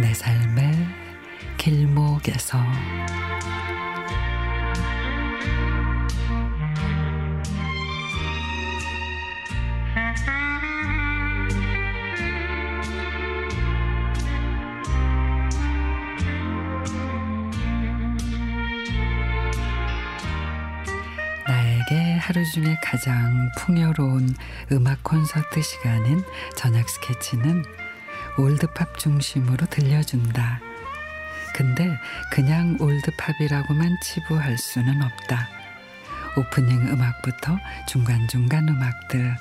내 삶의 길목에서 하루 중에 가장 풍요로운 음악 콘서트 시간인 저녁 스케치는 올드팝 중심으로 들려준다. 근데 그냥 올드팝이라고만 치부할 수는 없다. 오프닝 음악부터 중간중간 음악들.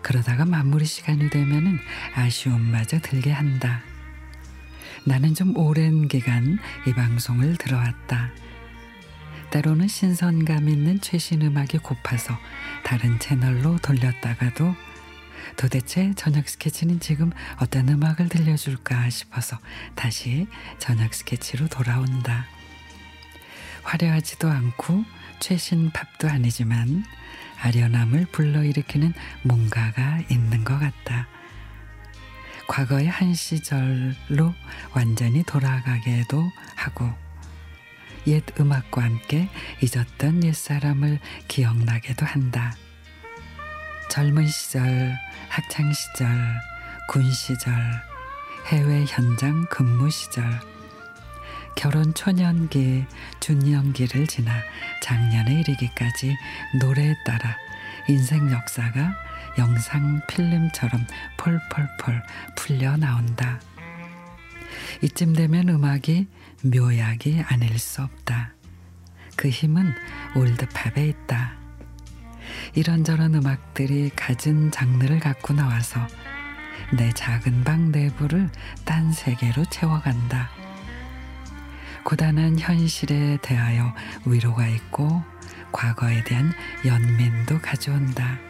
그러다가 마무리 시간이 되면은 아쉬움마저 들게 한다. 나는 좀 오랜 기간 이 방송을 들어왔다. 때로는 신선감 있는 최신 음악이 고파서 다른 채널로 돌렸다가도 도대체 저녁 스케치는 지금 어떤 음악을 들려줄까 싶어서 다시 저녁 스케치로 돌아온다. 화려하지도 않고 최신 팝도 아니지만 아련함을 불러일으키는 뭔가가 있는 것 같다. 과거의 한 시절로 완전히 돌아가게도 하고 옛 음악과 함께 잊었던 옛사람을 기억나게도 한다. 젊은 시절, 학창 시절, 군 시절, 해외 현장 근무 시절, 결혼 초년기, 중년기를 지나 작년에 이르기까지 노래에 따라 인생 역사가 영상 필름처럼 폴폴폴 풀려 나온다. 이쯤 되면 음악이 묘약이 아닐 수 없다. 그 힘은 올드팝에 있다. 이런저런 음악들이 가진 장르를 갖고 나와서 내 작은 방 내부를 딴 세계로 채워간다. 고단한 현실에 대하여 위로가 있고 과거에 대한 연민도 가져온다.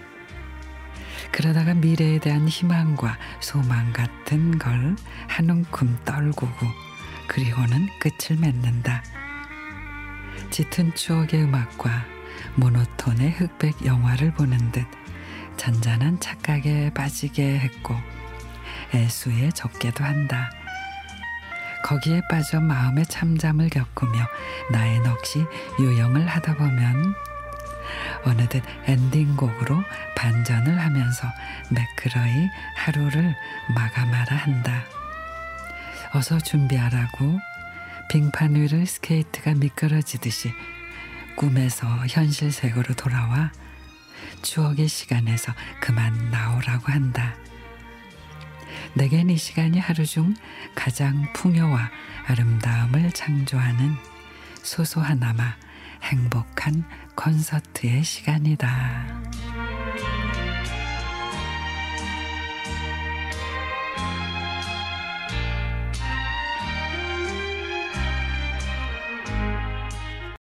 그러다가 미래에 대한 희망과 소망 같은 걸 한 움큼 떨구고 그리고는 끝을 맺는다. 짙은 추억의 음악과 모노톤의 흑백 영화를 보는 듯 잔잔한 착각에 빠지게 했고 애수에 적게도 한다. 거기에 빠져 마음의 참잠을 겪으며 나의 넋이 유영을 하다 보면 어느덧 엔딩곡으로 반전을 하면서 매끄러이 하루를 마감하라 한다. 어서 준비하라고 빙판 위를 스케이트가 미끄러지듯이 꿈에서 현실 세계로 돌아와 추억의 시간에서 그만 나오라고 한다. 내겐 이 시간이 하루 중 가장 풍요와 아름다움을 창조하는 소소하나마 행복한 콘서트의 시간이다.